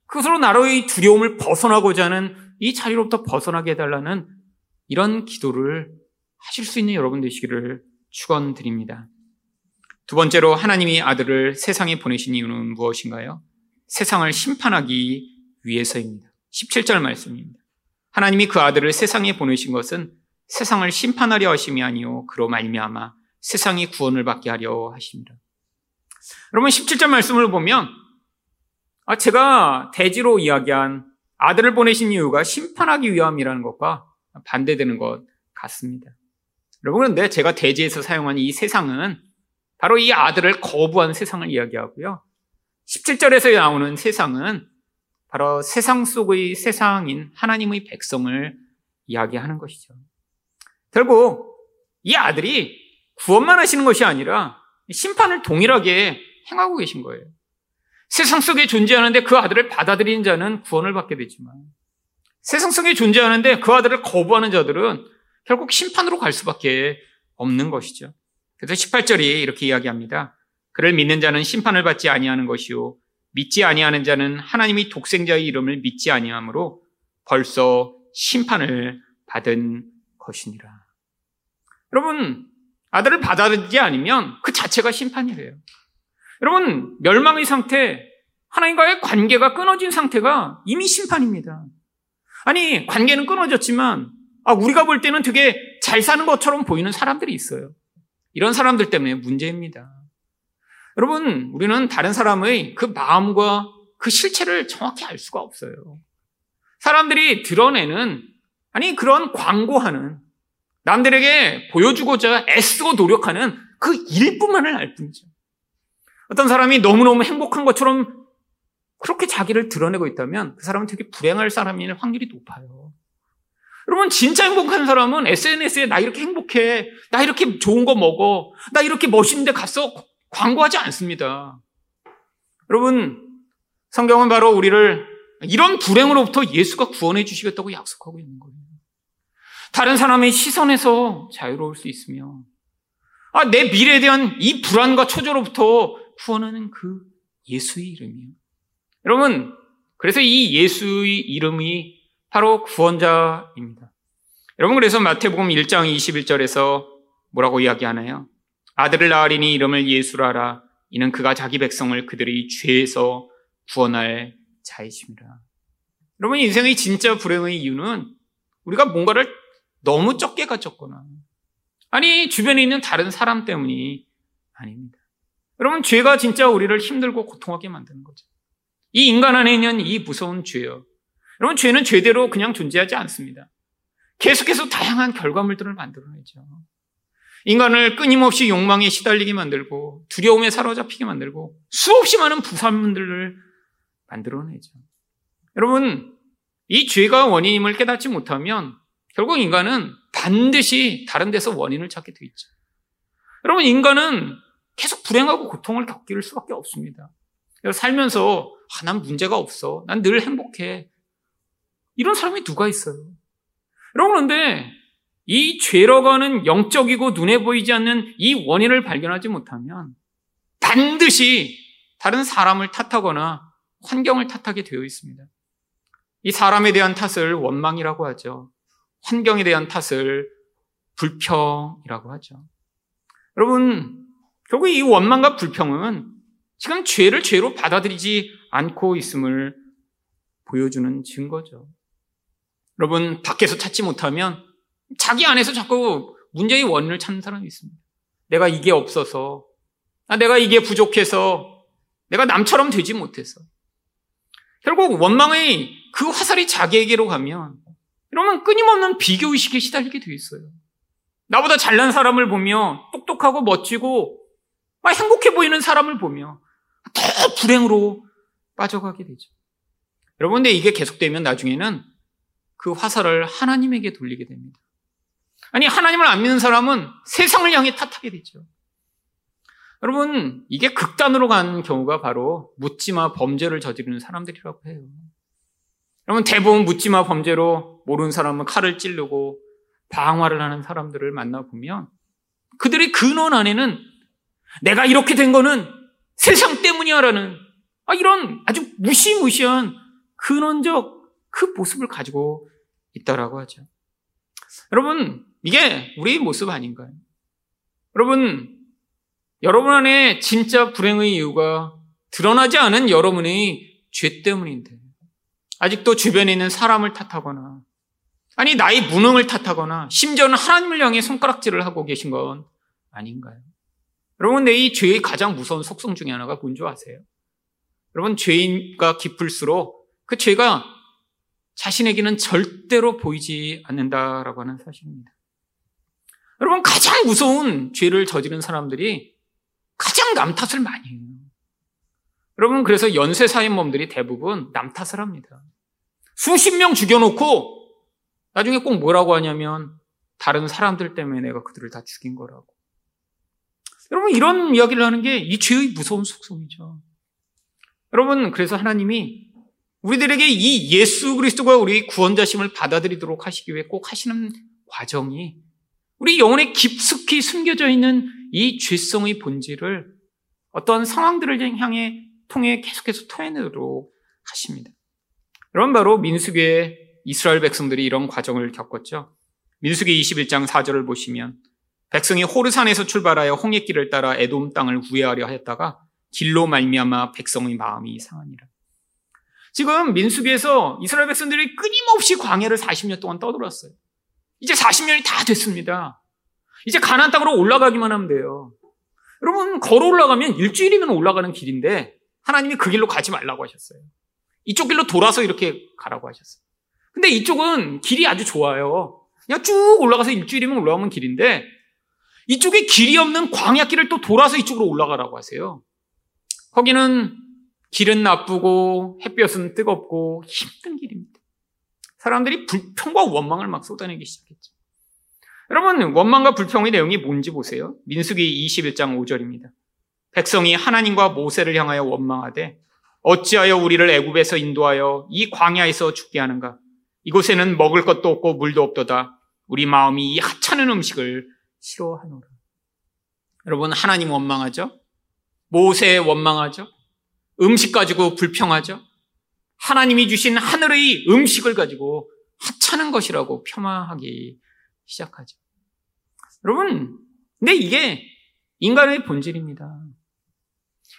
A: 그것으로 나로의 두려움을 벗어나고자 하는 이 자리로부터 벗어나게 해달라는 이런 기도를 하실 수 있는 여러분 되시기를 축원드립니다. 두 번째로 하나님이 아들을 세상에 보내신 이유는 무엇인가요? 세상을 심판하기 위해서입니다. 17절 말씀입니다. 하나님이 그 아들을 세상에 보내신 것은 세상을 심판하려 하심이 아니요 그로 말미암아 세상이 구원을 받게 하려 하십니다. 여러분 17절 말씀을 보면 아, 제가 대지로 이야기한 아들을 보내신 이유가 심판하기 위함이라는 것과 반대되는 것 같습니다. 여러분 그런데 제가 대지에서 사용한 이 세상은 바로 이 아들을 거부한 세상을 이야기하고요. 17절에서 나오는 세상은 바로 세상 속의 세상인 하나님의 백성을 이야기하는 것이죠. 결국 이 아들이 구원만 하시는 것이 아니라 심판을 동일하게 행하고 계신 거예요. 세상 속에 존재하는데 그 아들을 받아들이는 자는 구원을 받게 되지만 세상 속에 존재하는데 그 아들을 거부하는 자들은 결국 심판으로 갈 수밖에 없는 것이죠. 그래서 18절이 이렇게 이야기합니다. 그를 믿는 자는 심판을 받지 아니하는 것이요 믿지 아니하는 자는 하나님이 독생자의 이름을 믿지 아니하므로 벌써 심판을 받은 것이니라. 여러분 아들을 받아들이지 않으면 그 자체가 심판이래요. 여러분 멸망의 상태, 하나님과의 관계가 끊어진 상태가 이미 심판입니다. 아니 관계는 끊어졌지만 아, 우리가 볼 때는 되게 잘 사는 것처럼 보이는 사람들이 있어요. 이런 사람들 때문에 문제입니다. 여러분, 우리는 다른 사람의 그 마음과 그 실체를 정확히 알 수가 없어요. 사람들이 드러내는, 아니, 그런 광고하는, 남들에게 보여주고자 애쓰고 노력하는 그 일뿐만을 알 뿐이죠. 어떤 사람이 너무너무 행복한 것처럼 그렇게 자기를 드러내고 있다면 그 사람은 되게 불행할 사람일 확률이 높아요. 여러분, 진짜 행복한 사람은 SNS에 나 이렇게 행복해. 나 이렇게 좋은 거 먹어. 나 이렇게 멋있는데 갔어. 광고하지 않습니다. 여러분, 성경은 바로 우리를 이런 불행으로부터 예수가 구원해 주시겠다고 약속하고 있는 거예요. 다른 사람의 시선에서 자유로울 수 있으며, 아, 내 미래에 대한 이 불안과 초조로부터 구원하는 그 예수의 이름이에요. 여러분, 그래서 이 예수의 이름이 바로 구원자입니다. 여러분 그래서 마태복음 1장 21절에서 뭐라고 이야기하나요? 아들을 낳으리니 이름을 예수라라 이는 그가 자기 백성을 그들의 죄에서 구원할 자이십니다. 여러분 인생의 진짜 불행의 이유는 우리가 뭔가를 너무 적게 가졌거나 아니 주변에 있는 다른 사람 때문이 아닙니다. 여러분 죄가 진짜 우리를 힘들고 고통하게 만드는 거죠. 이 인간 안에 있는 이 무서운 죄요. 여러분, 죄는 죄대로 그냥 존재하지 않습니다. 계속해서 다양한 결과물들을 만들어내죠. 인간을 끊임없이 욕망에 시달리게 만들고 두려움에 사로잡히게 만들고 수없이 많은 부산물들을 만들어내죠. 여러분, 이 죄가 원인임을 깨닫지 못하면 결국 인간은 반드시 다른 데서 원인을 찾게 돼 있죠. 여러분, 인간은 계속 불행하고 고통을 겪기를 수밖에 없습니다. 살면서 아, 난 문제가 없어. 난 늘 행복해. 이런 사람이 누가 있어요? 여러분, 그런데 이 죄라고 하는 영적이고 눈에 보이지 않는 이 원인을 발견하지 못하면 반드시 다른 사람을 탓하거나 환경을 탓하게 되어 있습니다. 이 사람에 대한 탓을 원망이라고 하죠. 환경에 대한 탓을 불평이라고 하죠. 여러분, 결국 이 원망과 불평은 지금 죄를 죄로 받아들이지 않고 있음을 보여주는 증거죠. 여러분, 밖에서 찾지 못하면 자기 안에서 자꾸 문제의 원인을 찾는 사람이 있습니다. 내가 이게 없어서, 아, 내가 이게 부족해서, 내가 남처럼 되지 못해서. 결국 원망의 그 화살이 자기에게로 가면, 이러면 끊임없는 비교의식에 시달리게 되어 있어요. 나보다 잘난 사람을 보며, 똑똑하고 멋지고, 막 행복해 보이는 사람을 보며, 더 불행으로 빠져가게 되죠. 여러분, 근데 이게 계속되면 나중에는 그 화살을 하나님에게 돌리게 됩니다. 아니, 하나님을 안 믿는 사람은 세상을 향해 탓하게 되죠. 여러분, 이게 극단으로 간 경우가 바로 묻지마 범죄를 저지르는 사람들이라고 해요. 여러분, 대부분 묻지마 범죄로 모르는 사람은 칼을 찌르고 방화를 하는 사람들을 만나보면 그들의 근원 안에는 내가 이렇게 된 거는 세상 때문이야라는 아, 이런 아주 무시무시한 근원적 그 모습을 가지고 있다라고 하죠. 여러분, 이게 우리의 모습 아닌가요? 여러분, 여러분 안에 진짜 불행의 이유가 드러나지 않은 여러분의 죄 때문인데, 아직도 주변에 있는 사람을 탓하거나, 아니, 나의 무능을 탓하거나, 심지어는 하나님을 향해 손가락질을 하고 계신 건 아닌가요? 여러분, 내 이 죄의 가장 무서운 속성 중에 하나가 뭔지 아세요? 여러분, 죄인과 깊을수록 그 죄가 자신에게는 절대로 보이지 않는다라고 하는 사실입니다. 여러분, 가장 무서운 죄를 저지른 사람들이 가장 남 탓을 많이 해요. 여러분, 그래서 연쇄 살인범들이 대부분 남 탓을 합니다. 수십 명 죽여놓고 나중에 꼭 뭐라고 하냐면 다른 사람들 때문에 내가 그들을 다 죽인 거라고. 여러분, 이런 이야기를 하는 게 이 죄의 무서운 속성이죠. 여러분, 그래서 하나님이 우리들에게 이 예수 그리스도가 우리 구원자심을 받아들이도록 하시기 위해 꼭 하시는 과정이 우리 영혼에 깊숙이 숨겨져 있는 이 죄성의 본질을 어떤 상황들을 향해 통해 계속해서 토해내도록 하십니다. 여러분 바로 민수기의 이스라엘 백성들이 이런 과정을 겪었죠. 민수기 21장 4절을 보시면 백성이 호르산에서 출발하여 홍해길을 따라 에돔 땅을 후회하려 하였다가 길로 말미암아 백성의 마음이 상하니라. 지금 민수기에서 이스라엘 백성들이 끊임없이 광야를 40년 동안 떠돌았어요. 이제 40년이 다 됐습니다. 이제 가나안 땅으로 올라가기만 하면 돼요. 여러분 걸어 올라가면 일주일이면 올라가는 길인데 하나님이 그 길로 가지 말라고 하셨어요. 이쪽 길로 돌아서 이렇게 가라고 하셨어요. 근데 이쪽은 길이 아주 좋아요. 그냥 쭉 올라가서 일주일이면 올라가면 길인데 이쪽에 길이 없는 광야길을 또 돌아서 이쪽으로 올라가라고 하세요. 거기는 길은 나쁘고 햇볕은 뜨겁고 힘든 길입니다. 사람들이 불평과 원망을 막 쏟아내기 시작했죠. 여러분, 원망과 불평의 내용이 뭔지 보세요. 민수기 21장 5절입니다. 백성이 하나님과 모세를 향하여 원망하되 어찌하여 우리를 애굽에서 인도하여 이 광야에서 죽게 하는가? 이곳에는 먹을 것도 없고 물도 없도다. 우리 마음이 이 하찮은 음식을 싫어하노라. 여러분, 하나님 원망하죠? 모세 원망하죠? 음식 가지고 불평하죠? 하나님이 주신 하늘의 음식을 가지고 하찮은 것이라고 폄하하기 시작하죠. 여러분, 근데 이게 인간의 본질입니다.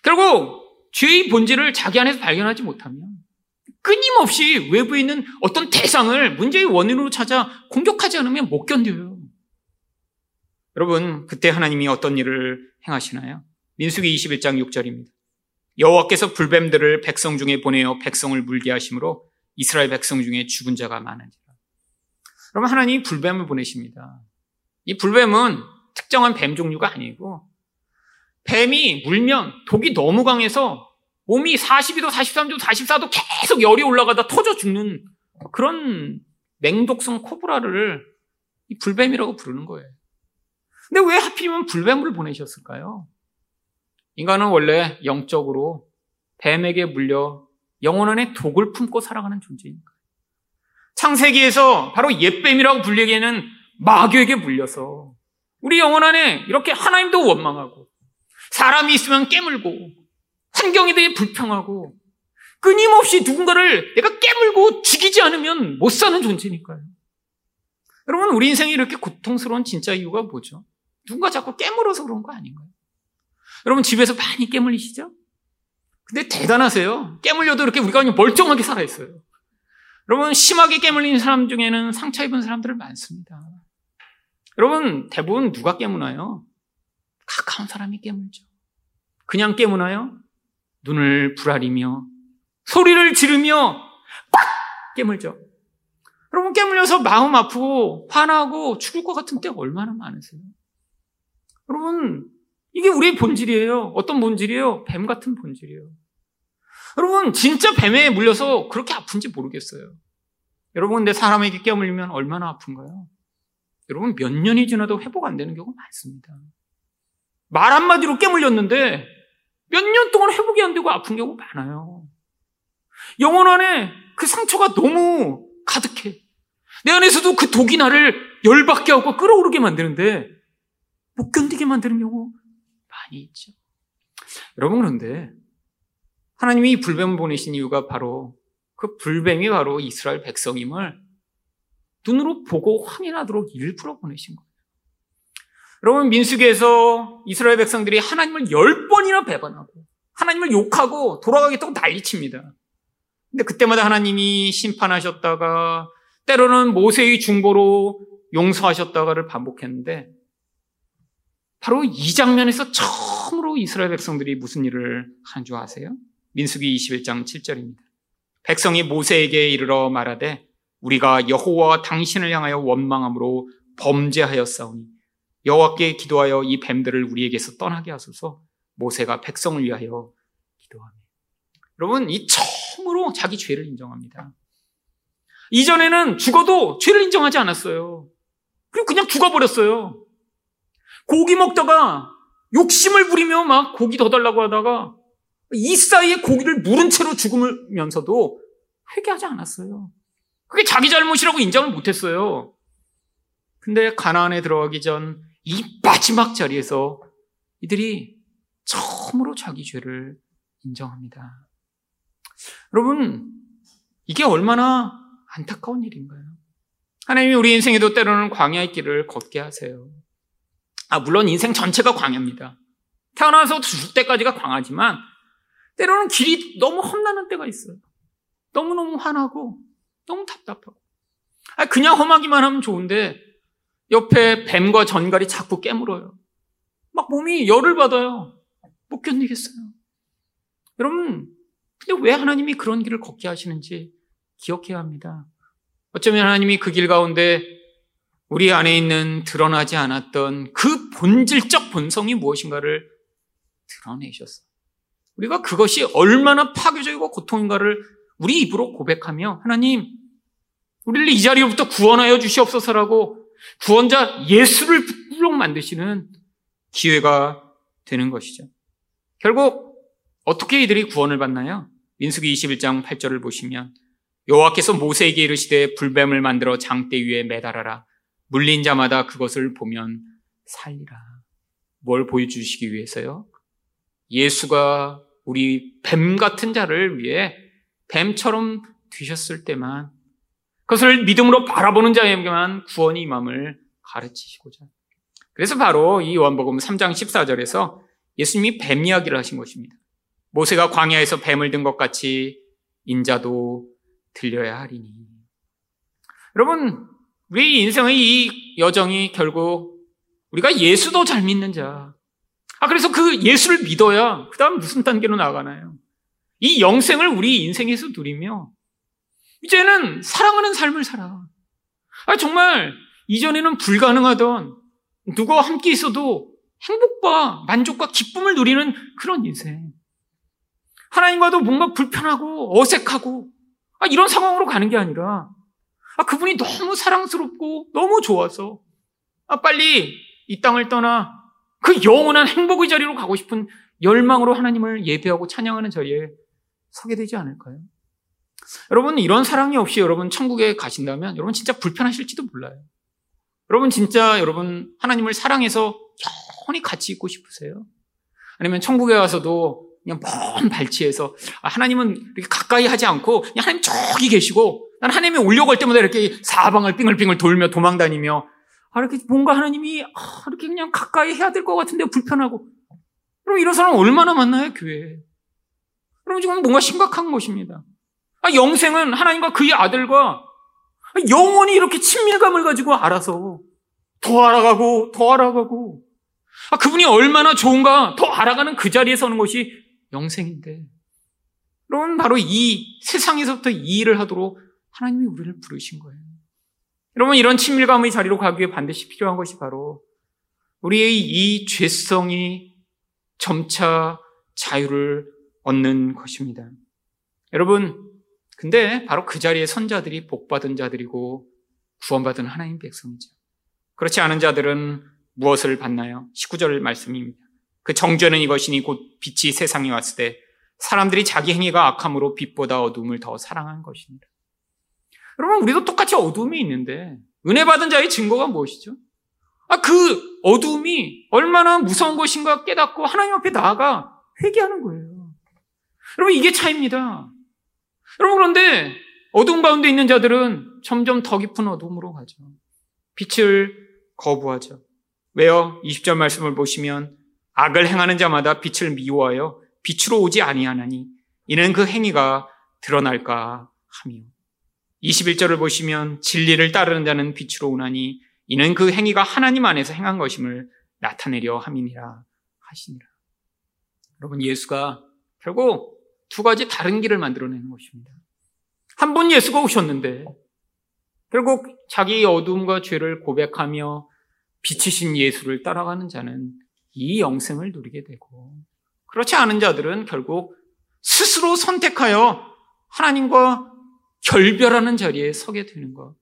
A: 결국 죄의 본질을 자기 안에서 발견하지 못하면 끊임없이 외부에 있는 어떤 대상을 문제의 원인으로 찾아 공격하지 않으면 못 견뎌요. 여러분, 그때 하나님이 어떤 일을 행하시나요? 민수기 21장 6절입니다. 여호와께서 불뱀들을 백성 중에 보내어 백성을 물게 하심으로 이스라엘 백성 중에 죽은 자가 많으니라. 그러면 하나님이 불뱀을 보내십니다. 이 불뱀은 특정한 뱀 종류가 아니고 뱀이 물면 독이 너무 강해서 몸이 42도, 43도, 44도 계속 열이 올라가다 터져 죽는 그런 맹독성 코브라를 이 불뱀이라고 부르는 거예요. 근데 왜 하필이면 불뱀을 보내셨을까요? 인간은 원래 영적으로 뱀에게 물려 영혼 안에 독을 품고 살아가는 존재입니다. 창세기에서 바로 옛뱀이라고 불리기에는 마귀에게 물려서 우리 영혼 안에 이렇게 하나님도 원망하고 사람이 있으면 깨물고 환경에 대해 불평하고 끊임없이 누군가를 내가 깨물고 죽이지 않으면 못 사는 존재니까요. 여러분, 우리 인생이 이렇게 고통스러운 진짜 이유가 뭐죠? 누군가 자꾸 깨물어서 그런 거 아닌가요? 여러분, 집에서 많이 깨물리시죠? 근데 대단하세요. 깨물려도 이렇게 우리가 그냥 멀쩡하게 살아있어요. 여러분, 심하게 깨물린 사람 중에는 상처 입은 사람들 많습니다. 여러분, 대부분 누가 깨무나요? 가까운 사람이 깨물죠. 그냥 깨무나요? 눈을 부라리며 소리를 지르며 빡! 깨물죠. 여러분 깨물려서 마음 아프고 화나고 죽을 것 같은 때가 얼마나 많으세요? 여러분 이게 우리의 본질이에요. 어떤 본질이에요? 뱀 같은 본질이에요. 여러분 진짜 뱀에 물려서 그렇게 아픈지 모르겠어요. 여러분 근데 사람에게 깨물리면 얼마나 아픈가요? 여러분 몇 년이 지나도 회복 안 되는 경우가 많습니다. 말 한마디로 깨물렸는데 몇 년 동안 회복이 안 되고 아픈 경우 많아요. 영혼 안에 그 상처가 너무 가득해. 내 안에서도 그 독이 나를 열받게 하고 끌어오르게 만드는데 못 견디게 만드는 경우 많이 있죠. 여러분 그런데 하나님이 불뱀을 보내신 이유가 바로 그 불뱀이 바로 이스라엘 백성임을 눈으로 보고 확인하도록 일부러 보내신 거예요. 여러분 민수기에서 이스라엘 백성들이 하나님을 열 번이나 배반하고 하나님을 욕하고 돌아가겠다고 난리칩니다. 근데 그때마다 하나님이 심판하셨다가 때로는 모세의 중보로 용서하셨다가를 반복했는데 바로 이 장면에서 처음으로 이스라엘 백성들이 무슨 일을 한 줄 아세요? 민수기 21장 7절입니다. 백성이 모세에게 이르러 말하되 우리가 여호와 당신을 향하여 원망함으로 범죄하였사오니 여호와께 기도하여 이 뱀들을 우리에게서 떠나게 하소서 모세가 백성을 위하여 기도하며 여러분 이 처음으로 자기 죄를 인정합니다. 이전에는 죽어도 죄를 인정하지 않았어요. 그리고 그냥 죽어버렸어요. 고기 먹다가 욕심을 부리며 막 고기 더 달라고 하다가 이 사이에 고기를 물은 채로 죽으면서도 회개하지 않았어요. 그게 자기 잘못이라고 인정을 못했어요. 근데 가나안에 들어가기 전 이 마지막 자리에서 이들이 처음으로 자기 죄를 인정합니다. 여러분, 이게 얼마나 안타까운 일인가요? 하나님이 우리 인생에도 때로는 광야의 길을 걷게 하세요. 아, 물론 인생 전체가 광야입니다. 태어나서 죽을 때까지가 광야지만 때로는 길이 너무 험난한 때가 있어요. 너무너무 화나고 너무 답답하고. 아, 그냥 험하기만 하면 좋은데 옆에 뱀과 전갈이 자꾸 깨물어요. 막 몸이 열을 받아요. 못 견디겠어요. 여러분, 근데 왜 하나님이 그런 길을 걷게 하시는지 기억해야 합니다. 어쩌면 하나님이 그 길 가운데 우리 안에 있는 드러나지 않았던 그 본질적 본성이 무엇인가를 드러내셨어요. 우리가 그것이 얼마나 파괴적이고 고통인가를 우리 입으로 고백하며 하나님, 우리를 이 자리로부터 구원하여 주시옵소서라고 구원자 예수를 불록 만드시는 기회가 되는 것이죠. 결국 어떻게 이들이 구원을 받나요? 민수기 21장 8절을 보시면 여호와께서 모세에게 이르시되 불뱀을 만들어 장대 위에 매달아라. 물린 자마다 그것을 보면 살리라. 뭘 보여주시기 위해서요? 예수가 우리 뱀 같은 자를 위해 뱀처럼 되셨을 때만 그것을 믿음으로 바라보는 자에게만 구원이 임함을 가르치시고자. 그래서 바로 이 요한복음 3장 14절에서 예수님이 뱀 이야기를 하신 것입니다. 모세가 광야에서 뱀을 든 것 같이 인자도 들려야 하리니. 여러분, 우리 인생의 이 여정이 결국 우리가 예수도 잘 믿는 자. 아, 그래서 그 예수를 믿어야 그 다음 무슨 단계로 나가나요? 이 영생을 우리 인생에서 누리며 이제는 사랑하는 삶을 살아. 아, 정말 이전에는 불가능하던 누구와 함께 있어도 행복과 만족과 기쁨을 누리는 그런 인생. 하나님과도 뭔가 불편하고 어색하고 아, 이런 상황으로 가는 게 아니라 아, 그분이 너무 사랑스럽고 너무 좋아서 아, 빨리 이 땅을 떠나 그 영원한 행복의 자리로 가고 싶은 열망으로 하나님을 예배하고 찬양하는 자리에 서게 되지 않을까요? 여러분 이런 사랑이 없이 여러분 천국에 가신다면 여러분 진짜 불편하실지도 몰라요. 여러분 진짜 여러분 하나님을 사랑해서 영원히 같이 있고 싶으세요? 아니면 천국에 가서도 그냥 먼 발치에서 아, 하나님은 이렇게 가까이 하지 않고 그냥 하나님 저기 계시고 난 하나님이 올려갈 때마다 이렇게 사방을 빙글빙글 돌며 도망다니며 아, 이렇게 뭔가 하나님이 아, 이렇게 그냥 가까이 해야 될 것 같은데 불편하고. 그럼 이런 사람 얼마나 많나요, 교회에? 그럼 지금 뭔가 심각한 것입니다. 아, 영생은 하나님과 그의 아들과 영원히 이렇게 친밀감을 가지고 알아서 더 알아가고 더 알아가고 아, 그분이 얼마나 좋은가 더 알아가는 그 자리에 서는 것이 영생인데 여러분 바로 이 세상에서부터 이 일을 하도록 하나님이 우리를 부르신 거예요. 여러분 이런 친밀감의 자리로 가기 위해 반드시 필요한 것이 바로 우리의 이 죄성이 점차 자유를 얻는 것입니다. 여러분 근데 바로 그 자리에 선 자들이 복받은 자들이고 구원받은 하나님 백성이죠. 그렇지 않은 자들은 무엇을 받나요? 19절 말씀입니다. 그 정죄는 이것이니 곧 빛이 세상에 왔을 때 사람들이 자기 행위가 악함으로 빛보다 어둠을 더 사랑한 것입니다. 여러분, 우리도 똑같이 어둠이 있는데 은혜 받은 자의 증거가 무엇이죠? 아, 그 어둠이 얼마나 무서운 것인가 깨닫고 하나님 앞에 나아가 회개하는 거예요. 여러분, 이게 차입니다. 여러분 그런데 어둠 가운데 있는 자들은 점점 더 깊은 어둠으로 가죠. 빛을 거부하죠. 왜요? 20절 말씀을 보시면 악을 행하는 자마다 빛을 미워하여 빛으로 오지 아니하나니 이는 그 행위가 드러날까 하며 21절을 보시면 진리를 따르는 자는 빛으로 오나니 이는 그 행위가 하나님 안에서 행한 것임을 나타내려 함이니라 하시니라. 여러분 예수가 결국 두 가지 다른 길을 만들어내는 것입니다. 한번 예수가 오셨는데 결국 자기 어둠과 죄를 고백하며 빛이신 예수를 따라가는 자는 이 영생을 누리게 되고 그렇지 않은 자들은 결국 스스로 선택하여 하나님과 결별하는 자리에 서게 되는 것.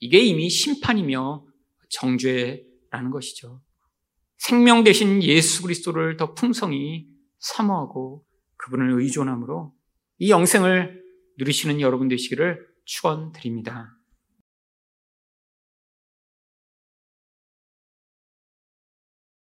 A: 이게 이미 심판이며 정죄라는 것이죠. 생명 대신 예수 그리스도를 더 풍성히 사모하고 그분을 의존함으로 이 영생을 누리시는 여러분 되시기를 축원드립니다.